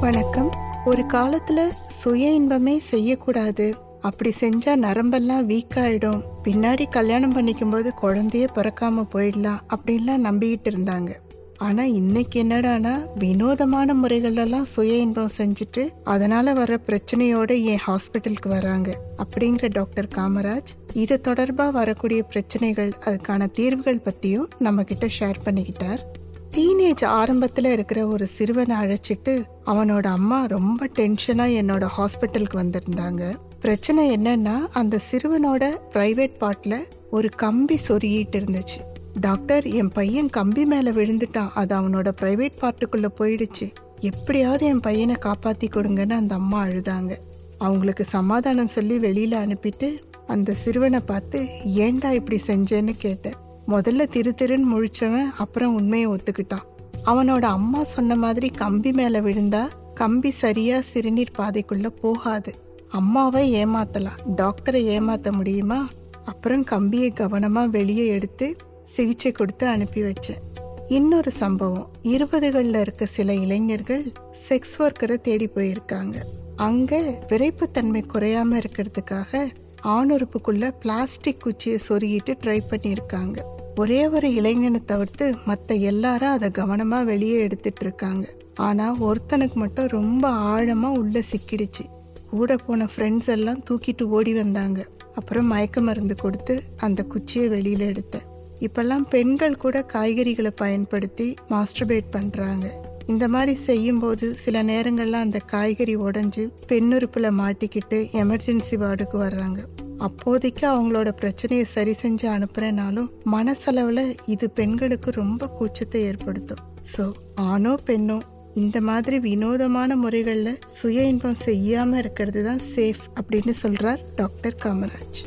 வணக்கம். ஒரு காலத்துல சுய இன்பமே செய்யக்கூடாது. அப்படி செஞ்சா நரம்பெல்லாம் வீக் ஆயிடும். பின்னாடி கல்யாணம் பண்ணிக்கும் போது குழந்தையே பிறக்காம போயிடலாம் அப்படின்லாம் நம்பிக்கிட்டு இருந்தாங்க. ஆனா இன்னைக்கு என்னடானா வினோதமான முறைகளெல்லாம் சுய இன்பம் செஞ்சுட்டு அதனால வர பிரச்சனையோட ஏன் ஹாஸ்பிட்டலுக்கு வராங்க? அப்படிங்கிற டாக்டர் காமராஜ் இது தொடர்பா வரக்கூடிய பிரச்சனைகள் அதுக்கான தீர்வுகள் பத்தியும் நம்ம கிட்ட ஷேர் பண்ணிக்கிட்டார். டீனேஜ் ஆரம்பத்தில் இருக்கிற ஒரு சிறுவனை அழைச்சிட்டு அவனோட அம்மா ரொம்ப டென்ஷனாக என்னோட ஹாஸ்பிட்டலுக்கு வந்திருந்தாங்க. பிரச்சனை என்னன்னா அந்த சிறுவனோட பிரைவேட் பார்ட்டில் ஒரு கம்பி சொருகிட்டு இருந்துச்சு. டாக்டர் என் பையன் கம்பி மேலே விழுந்துட்டான். அது அவனோட பிரைவேட் பார்ட்டுக்குள்ளே போயிடுச்சு. எப்படியாவது என் பையனை காப்பாற்றி கொடுங்கன்னு அந்த அம்மா அழுதாங்க. அவங்களுக்கு சமாதானம் சொல்லி வெளியில் அனுப்பிட்டு அந்த சிறுவனை பார்த்து ஏன்டா இப்படி செஞ்சேன்னு கேட்டேன். முதல்ல திரு திருன்னு முழிச்சவன் அப்புறம் உண்மையை ஒத்துக்கிட்டான். அவனோட அம்மா சொன்ன மாதிரி கம்பி மேலே விழுந்தா கம்பி சரியா சிறுநீர் பாதைக்குள்ள போகாது. அம்மாவை ஏமாத்தலாம். டாக்டரை ஏமாத்த முடியுமா? அப்புறம் கம்பியை கவனமா வெளியே எடுத்து சிகிச்சை கொடுத்து அனுப்பி வச்சேன். இன்னொரு சம்பவம். இருபதுகளில் இருக்க சில இளைஞர்கள் செக்ஸ் ஒர்க்கரை தேடி போயிருக்காங்க. அங்க விரைப்புத்தன்மை குறையாம இருக்கிறதுக்காக ஆணுறுப்புக்குள்ள பிளாஸ்டிக் குச்சியை சொருகிட்டு ட்ரை பண்ணியிருக்காங்க. ஒரே ஒரு இளைஞனை தவிர்த்து மற்ற எல்லாரும் அதை கவனமாக வெளியே எடுத்துட்டு இருக்காங்க. ஆனால் ஒருத்தனுக்கு மட்டும் ரொம்ப ஆழமாக உள்ளே சிக்கிடுச்சு. கூட போன ஃப்ரெண்ட்ஸ் எல்லாம் தூக்கிட்டு ஓடி வந்தாங்க. அப்புறம் மயக்க மருந்து கொடுத்து அந்த குச்சியை வெளியில் எடுத்தேன். இப்பெல்லாம் பெண்கள் கூட காய்கறிகளை பயன்படுத்தி மாஸ்டர்பேட் பண்ணுறாங்க இந்த மாதிரி செய்யும்போது சில நேரங்களில் அந்த காய்கறி உடஞ்சி பெண்ணுறுப்பில் மாட்டிக்கிட்டு எமர்ஜென்சி வார்டுக்கு வர்றாங்க. அப்போதைக்கு அவங்களோட பிரச்சனையை சரி செஞ்சு அனுப்புறேனாலும் மனசளவில் இது பெண்களுக்கு ரொம்ப கூச்சத்தை ஏற்படுத்தும். ஸோ ஆணோ பெண்ணோ இந்த மாதிரி வினோதமான முறைகளில் சுய இன்பம் செய்யாமல் இருக்கிறது தான் சேஃப் அப்படின்னு சொல்கிறார் டாக்டர் காமராஜ்.